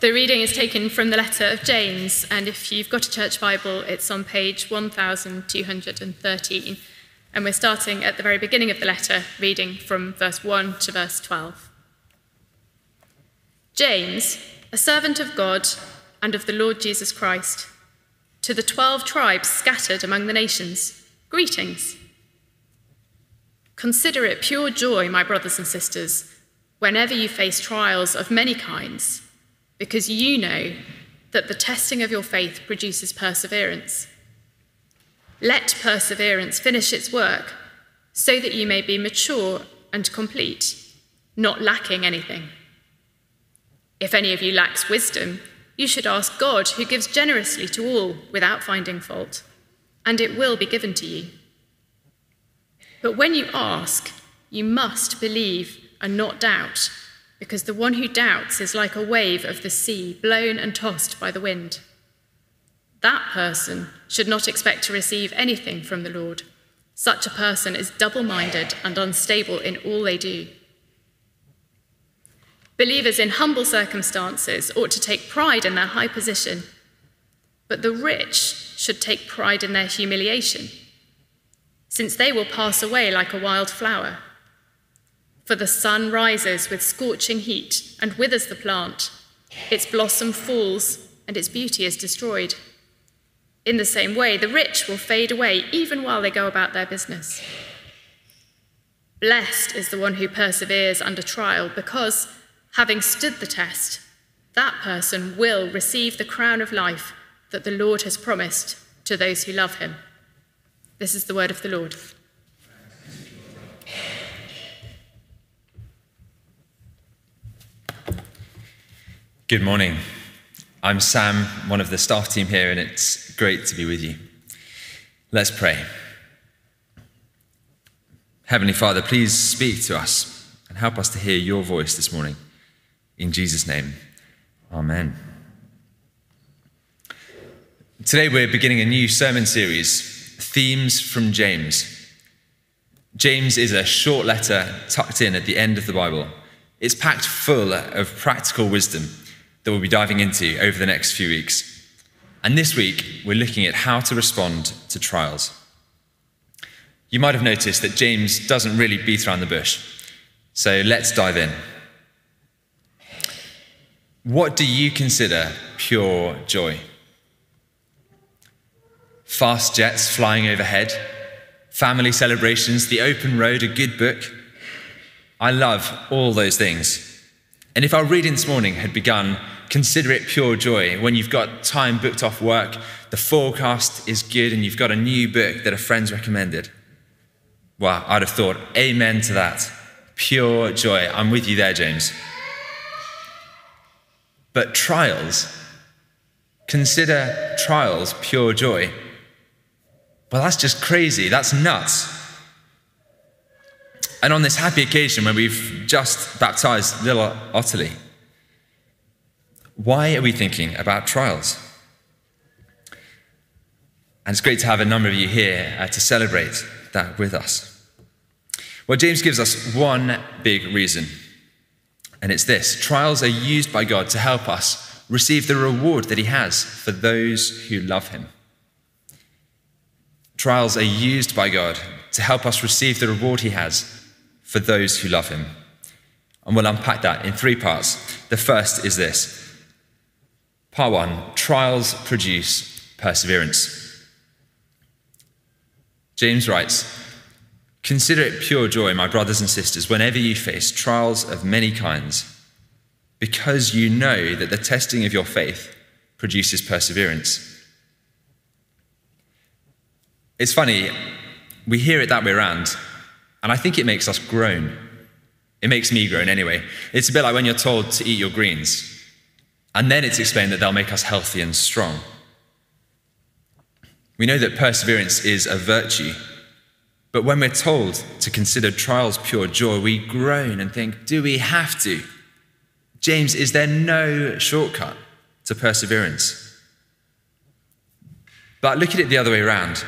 The reading is taken from the letter of James, and if you've got a church Bible, it's on page 1213. And we're starting at the very beginning of the letter, reading from verse 1 to verse 12. James, a servant of God and of the Lord Jesus Christ, to the 12 tribes scattered among the nations, greetings. Consider it pure joy, my brothers and sisters, whenever you face trials of many kinds because you know that the testing of your faith produces perseverance. Let perseverance finish its work so that you may be mature and complete, not lacking anything. If any of you lacks wisdom, you should ask God, who gives generously to all without finding fault, and it will be given to you. But when you ask, you must believe and not doubt because the one who doubts is like a wave of the sea blown and tossed by the wind. That person should not expect to receive anything from the Lord. Such a person is double minded and unstable in all they do. Believers in humble circumstances ought to take pride in their high position, but the rich should take pride in their humiliation, since they will pass away like a wild flower. For the sun rises with scorching heat and withers the plant, its blossom falls, and its beauty is destroyed. In the same way, the rich will fade away even while they go about their business. Blessed is the one who perseveres under trial, because, having stood the test, that person will receive the crown of life that the Lord has promised to those who love him. This is the word of the Lord. Good morning. I'm Sam, one of the staff team here, and it's great to be with you. Let's pray. Heavenly Father, please speak to us and help us to hear your voice this morning. In Jesus' name, Amen. Today we're beginning a new sermon series, Themes from James. James is a short letter tucked in at the end of the Bible. It's packed full of practical wisdom that we'll be diving into over the next few weeks. And this week, we're looking at how to respond to trials. You might have noticed that James doesn't really beat around the bush. So let's dive in. What do you consider pure joy? Fast jets flying overhead, family celebrations, the open road, a good book. I love all those things. And if our reading this morning had begun consider it pure joy when you've got time booked off work, the forecast is good, and you've got a new book that a friend's recommended. Well, I'd have thought, amen to that. Pure joy. I'm with you there, James. But trials, consider trials pure joy. Well, that's just crazy. That's nuts. And on this happy occasion when we've just baptized little Ottilie, why are we thinking about trials? And it's great to have a number of you here uh, to celebrate that with us. Well, James gives us one big reason, and it's this trials are used by God to help us receive the reward that He has for those who love Him. Trials are used by God to help us receive the reward He has for those who love Him. And we'll unpack that in three parts. The first is this Part one trials produce perseverance. James writes Consider it pure joy, my brothers and sisters, whenever you face trials of many kinds, because you know that the testing of your faith produces perseverance. It's funny, we hear it that way around, and I think it makes us groan. It makes me groan anyway. It's a bit like when you're told to eat your greens. And then it's explained that they'll make us healthy and strong. We know that perseverance is a virtue. But when we're told to consider trials pure joy, we groan and think, do we have to? James, is there no shortcut to perseverance? But look at it the other way around.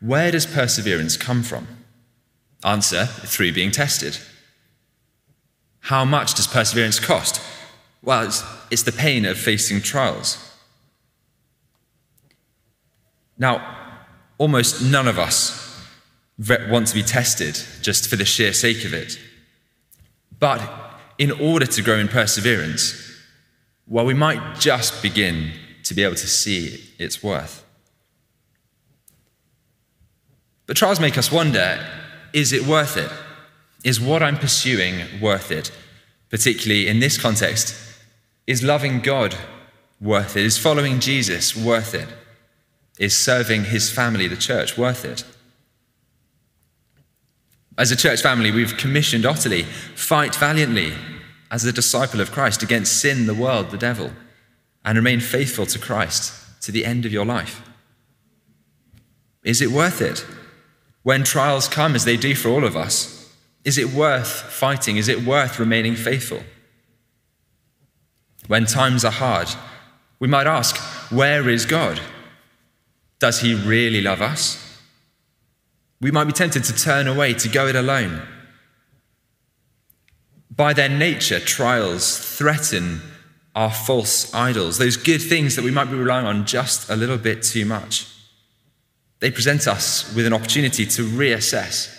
Where does perseverance come from? Answer through being tested. How much does perseverance cost? Well, it's, it's the pain of facing trials. Now, almost none of us want to be tested just for the sheer sake of it. But in order to grow in perseverance, well, we might just begin to be able to see its worth. But trials make us wonder is it worth it? Is what I'm pursuing worth it? Particularly in this context, is loving God worth it? Is following Jesus worth it? Is serving his family, the church, worth it? As a church family, we've commissioned Ottilie fight valiantly as a disciple of Christ against sin, the world, the devil, and remain faithful to Christ to the end of your life. Is it worth it? When trials come, as they do for all of us, is it worth fighting? Is it worth remaining faithful? When times are hard, we might ask, Where is God? Does he really love us? We might be tempted to turn away, to go it alone. By their nature, trials threaten our false idols, those good things that we might be relying on just a little bit too much. They present us with an opportunity to reassess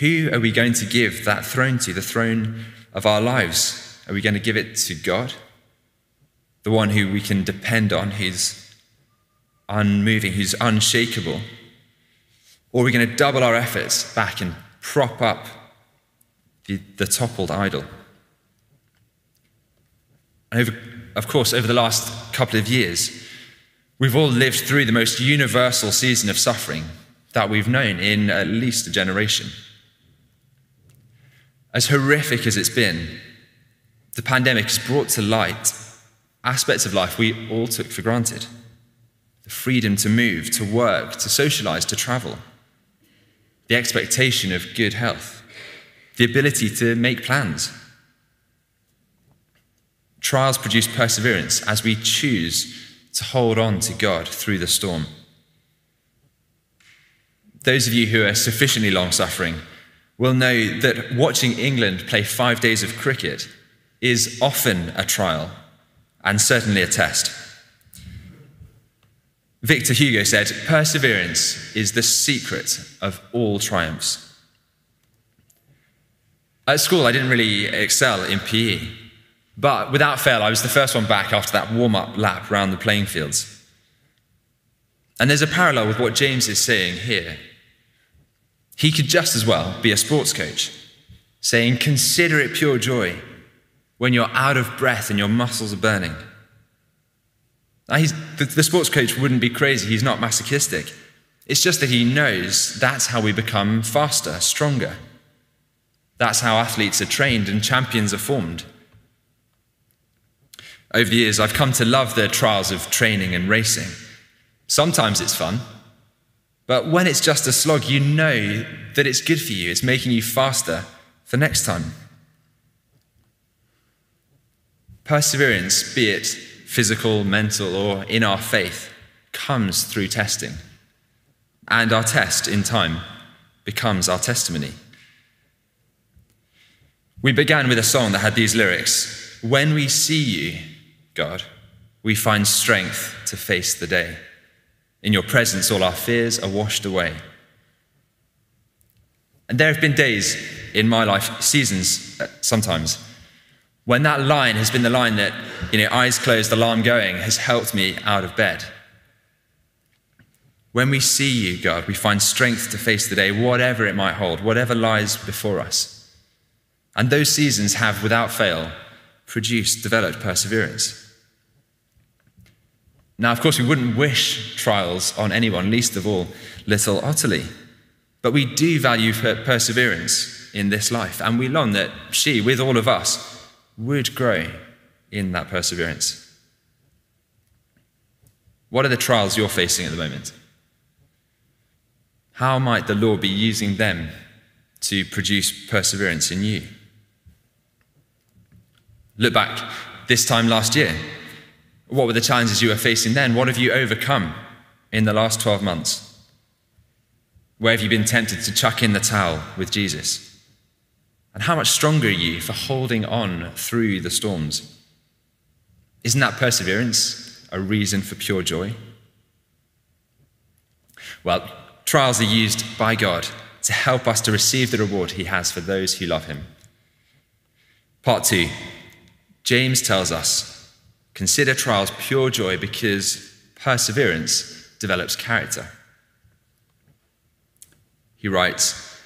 who are we going to give that throne to, the throne of our lives? Are we going to give it to God? The one who we can depend on, who's unmoving, who's unshakable? Or are we going to double our efforts back and prop up the, the toppled idol? And over, of course, over the last couple of years, we've all lived through the most universal season of suffering that we've known in at least a generation. As horrific as it's been, the pandemic has brought to light aspects of life we all took for granted the freedom to move, to work, to socialize, to travel the expectation of good health, the ability to make plans. Trials produce perseverance as we choose to hold on to God through the storm. Those of you who are sufficiently long suffering will know that watching England play five days of cricket is often a trial and certainly a test. Victor Hugo said, Perseverance is the secret of all triumphs. At school, I didn't really excel in PE, but without fail, I was the first one back after that warm up lap round the playing fields. And there's a parallel with what James is saying here. He could just as well be a sports coach, saying, Consider it pure joy when you're out of breath and your muscles are burning the, the sports coach wouldn't be crazy. He's not masochistic. It's just that he knows that's how we become faster, stronger. That's how athletes are trained and champions are formed. Over the years, I've come to love the trials of training and racing. Sometimes it's fun, but when it's just a slog, you know that it's good for you. It's making you faster for next time. Perseverance, be it physical, mental, or in our faith, comes through testing. And our test, in time, becomes our testimony. We began with a song that had these lyrics When we see you, God, we find strength to face the day. In your presence, all our fears are washed away. And there have been days in my life, seasons uh, sometimes, when that line has been the line that, you know, eyes closed, alarm going, has helped me out of bed. When we see you, God, we find strength to face the day, whatever it might hold, whatever lies before us. And those seasons have, without fail, produced, developed perseverance. Now, of course, we wouldn't wish trials on anyone, least of all little Ottilie. But we do value her perseverance in this life, and we long that she, with all of us, would grow in that perseverance. What are the trials you're facing at the moment? How might the Lord be using them to produce perseverance in you? Look back this time last year. What were the challenges you were facing then? What have you overcome in the last 12 months? Where have you been tempted to chuck in the towel with Jesus? And how much stronger are you for holding on through the storms? Isn't that perseverance a reason for pure joy? Well, trials are used by God to help us to receive the reward he has for those who love him. Part two James tells us consider trials pure joy because perseverance develops character. He writes,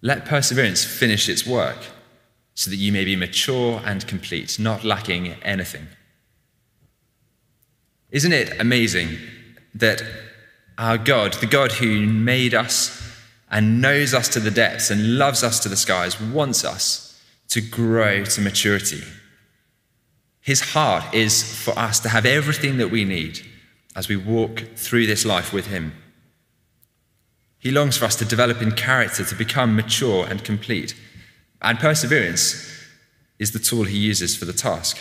Let perseverance finish its work so that you may be mature and complete, not lacking anything. Isn't it amazing that our God, the God who made us and knows us to the depths and loves us to the skies, wants us to grow to maturity? His heart is for us to have everything that we need as we walk through this life with Him. He longs for us to develop in character, to become mature and complete. And perseverance is the tool He uses for the task.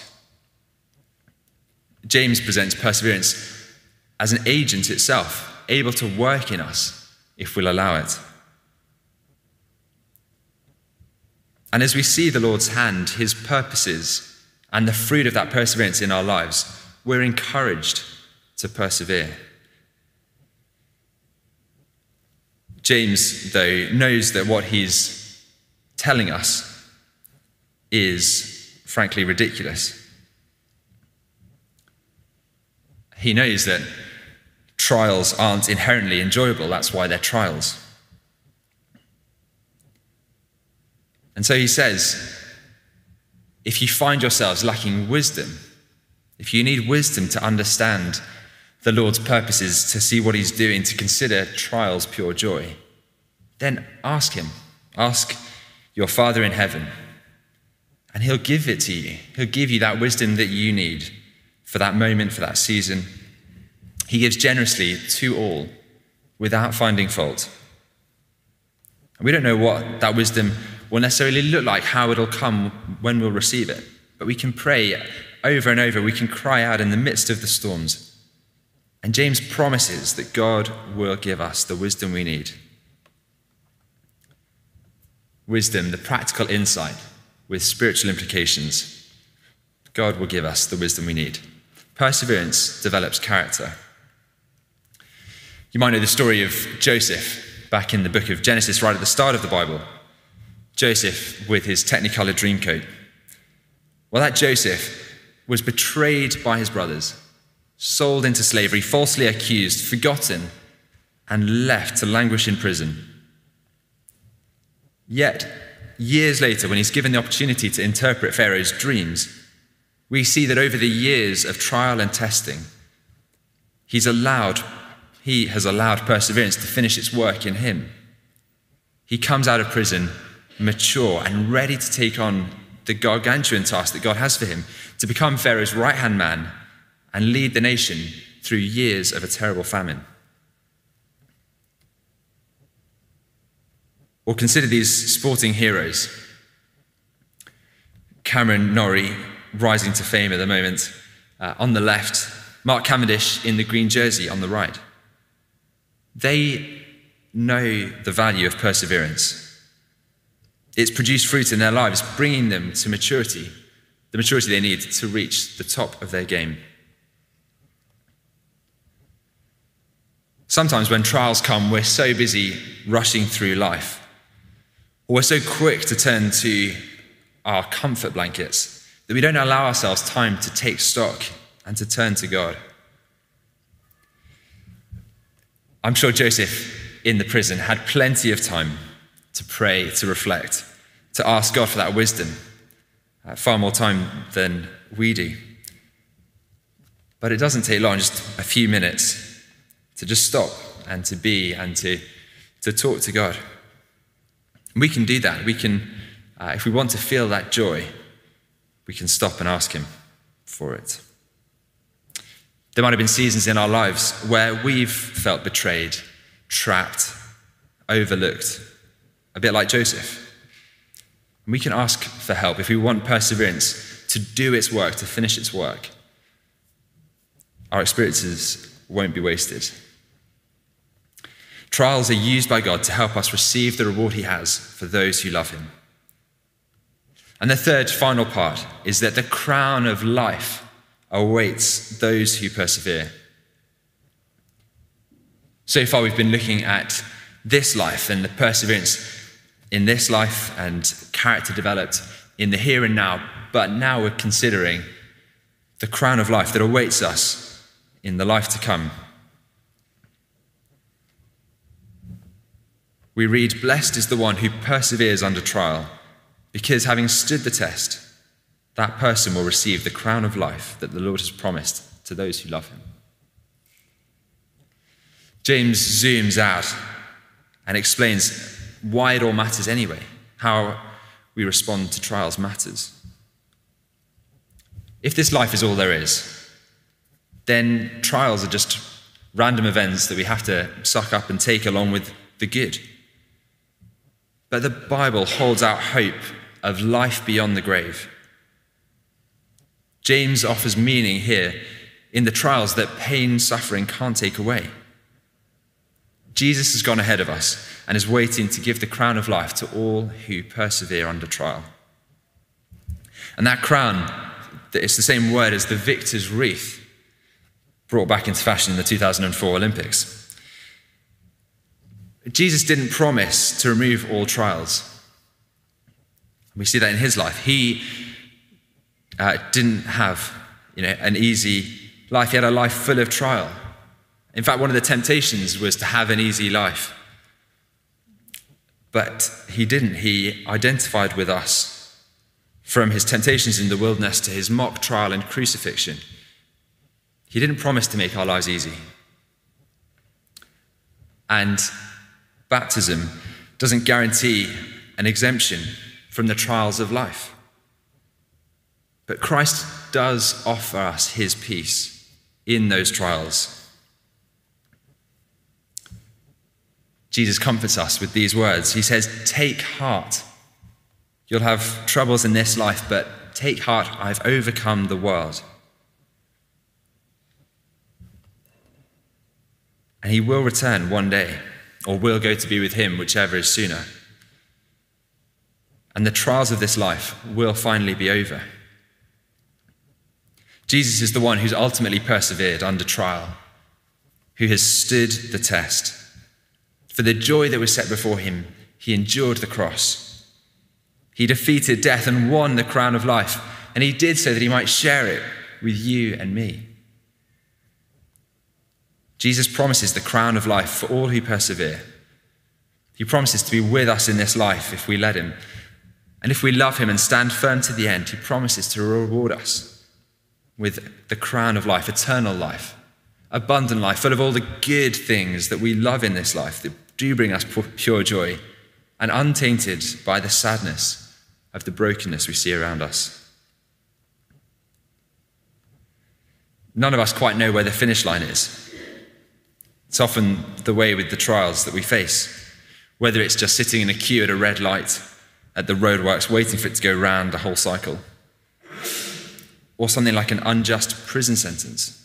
James presents perseverance as an agent itself, able to work in us if we'll allow it. And as we see the Lord's hand, His purposes, and the fruit of that perseverance in our lives, we're encouraged to persevere. James, though, knows that what he's telling us is frankly ridiculous. He knows that trials aren't inherently enjoyable, that's why they're trials. And so he says, if you find yourselves lacking wisdom, if you need wisdom to understand the Lord's purposes, to see what He's doing, to consider trials pure joy, then ask Him. Ask your Father in heaven, and He'll give it to you. He'll give you that wisdom that you need for that moment, for that season. He gives generously to all without finding fault. We don't know what that wisdom will necessarily look like, how it'll come when we'll receive it. But we can pray over and over. We can cry out in the midst of the storms. And James promises that God will give us the wisdom we need. Wisdom, the practical insight with spiritual implications. God will give us the wisdom we need. Perseverance develops character. You might know the story of Joseph back in the book of Genesis, right at the start of the Bible. Joseph with his technicolor dreamcoat. Well, that Joseph was betrayed by his brothers, sold into slavery, falsely accused, forgotten, and left to languish in prison. Yet, years later, when he's given the opportunity to interpret Pharaoh's dreams, we see that over the years of trial and testing, he's allowed, he has allowed perseverance to finish its work in him. He comes out of prison mature, and ready to take on the gargantuan task that God has for him to become Pharaoh's right hand man and lead the nation through years of a terrible famine. Or consider these sporting heroes. Cameron Norrie, rising to fame at the moment, uh, on the left, Mark Cavendish in the green jersey on the right. They know the value of perseverance. It's produced fruit in their lives, bringing them to maturity, the maturity they need to reach the top of their game. Sometimes when trials come, we're so busy rushing through life, or we're so quick to turn to our comfort blankets that we don't allow ourselves time to take stock and to turn to God. I'm sure Joseph in the prison had plenty of time to pray, to reflect, to ask God for that wisdom, uh, far more time than we do. But it doesn't take long, just a few minutes to just stop and to be and to, to talk to God. We can do that. We can, uh, if we want to feel that joy, we can stop and ask Him for it. There might have been seasons in our lives where we've felt betrayed, trapped, overlooked, a bit like Joseph. We can ask for help if we want perseverance to do its work, to finish its work. Our experiences won't be wasted. Trials are used by God to help us receive the reward He has for those who love Him. And the third, final part is that the crown of life awaits those who persevere. So far, we've been looking at this life and the perseverance in this life and character developed in the here and now. But now we're considering the crown of life that awaits us in the life to come. We read, Blessed is the one who perseveres under trial, because having stood the test, that person will receive the crown of life that the Lord has promised to those who love him. James zooms out and explains why it all matters anyway, how we respond to trials matters. If this life is all there is, then trials are just random events that we have to suck up and take along with the good. But the Bible holds out hope of life beyond the grave. James offers meaning here in the trials that pain, suffering can't take away. Jesus has gone ahead of us and is waiting to give the crown of life to all who persevere under trial. And that crown, it's the same word as the victor's wreath brought back into fashion in the 2004 Olympics. Jesus didn't promise to remove all trials. We see that in his life. He uh, didn't have you know, an easy life, he had a life full of trial. In fact, one of the temptations was to have an easy life. But he didn't. He identified with us from his temptations in the wilderness to his mock trial and crucifixion. He didn't promise to make our lives easy. And baptism doesn't guarantee an exemption from the trials of life. But Christ does offer us his peace in those trials. Jesus comforts us with these words. He says, Take heart. You'll have troubles in this life, but take heart, I've overcome the world. And he will return one day, or will go to be with him, whichever is sooner. And the trials of this life will finally be over. Jesus is the one who's ultimately persevered under trial, who has stood the test. For the joy that was set before him, he endured the cross. He defeated death and won the crown of life, and he did so that he might share it with you and me. Jesus promises the crown of life for all who persevere. He promises to be with us in this life if we let him. And if we love him and stand firm to the end, he promises to reward us with the crown of life, eternal life, abundant life, full of all the good things that we love in this life do bring us pure joy and untainted by the sadness of the brokenness we see around us. None of us quite know where the finish line is. It's often the way with the trials that we face, whether it's just sitting in a queue at a red light at the roadworks waiting for it to go round the whole cycle, or something like an unjust prison sentence.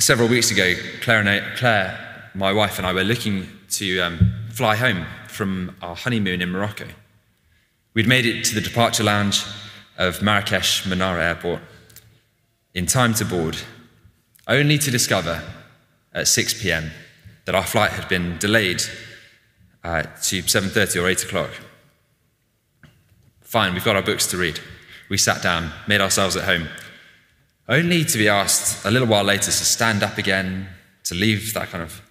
Several weeks ago, Claire, I, Claire my wife, and I were looking to um, fly home from our honeymoon in Morocco. We'd made it to the departure lounge of Marrakesh Menara Airport in time to board only to discover at 6 p.m. that our flight had been delayed uh, to 7.30 or 8 o'clock. Fine, we've got our books to read. We sat down, made ourselves at home, only to be asked a little while later to stand up again, to leave that kind of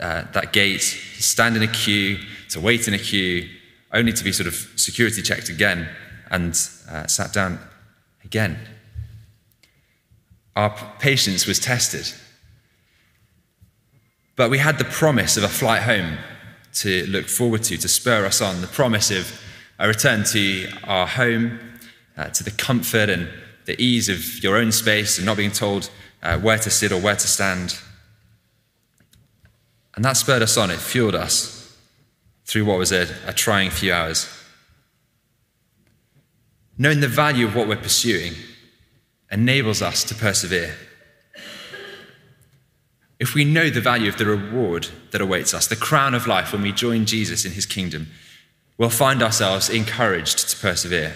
uh, that gate, to stand in a queue, to wait in a queue, only to be sort of security checked again and uh, sat down again our patience was tested. But we had the promise of a flight home to look forward to, to spur us on, the promise of a return to our home, uh, to the comfort and the ease of your own space and not being told uh, where to sit or where to stand. And that spurred us on, it fueled us through what was a, a trying few hours. Knowing the value of what we're pursuing enables us to persevere. If we know the value of the reward that awaits us, the crown of life when we join Jesus in his kingdom, we'll find ourselves encouraged to persevere.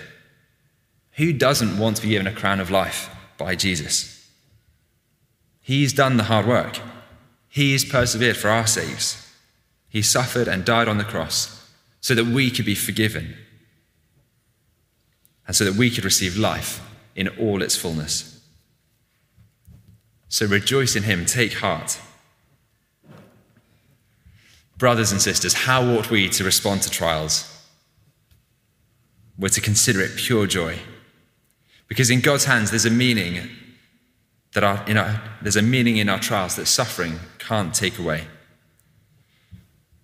Who doesn't want to be given a crown of life by Jesus? He's done the hard work. He's persevered for our sakes. He suffered and died on the cross so that we could be forgiven and so that we could receive life in all its fullness. So rejoice in him, take heart. Brothers and sisters, how ought we to respond to trials? We're to consider it pure joy. Because in God's hands, there's a meaning that our, in our, there's a meaning in our trials that suffering can't take away.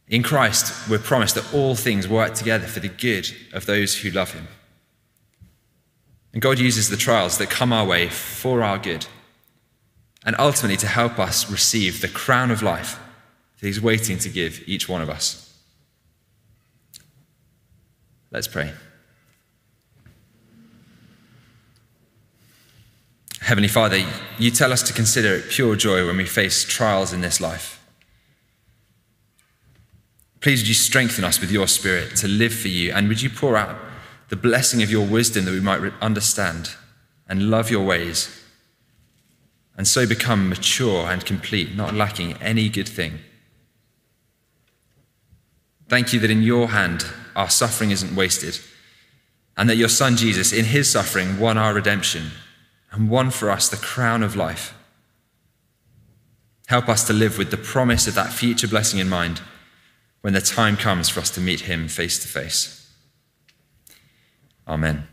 In Christ, we're promised that all things work together for the good of those who love him. And God uses the trials that come our way for our good and ultimately to help us receive the crown of life that He's waiting to give each one of us. Let's pray. Heavenly Father, you tell us to consider it pure joy when we face trials in this life. Please would you strengthen us with your spirit to live for you, and would you pour out the blessing of your wisdom that we might understand and love your ways, and so become mature and complete, not lacking any good thing. Thank you that in your hand our suffering isn't wasted, and that your Son Jesus, in his suffering, won our redemption and won for us the crown of life. Help us to live with the promise of that future blessing in mind when the time comes for us to meet him face to face. Amen.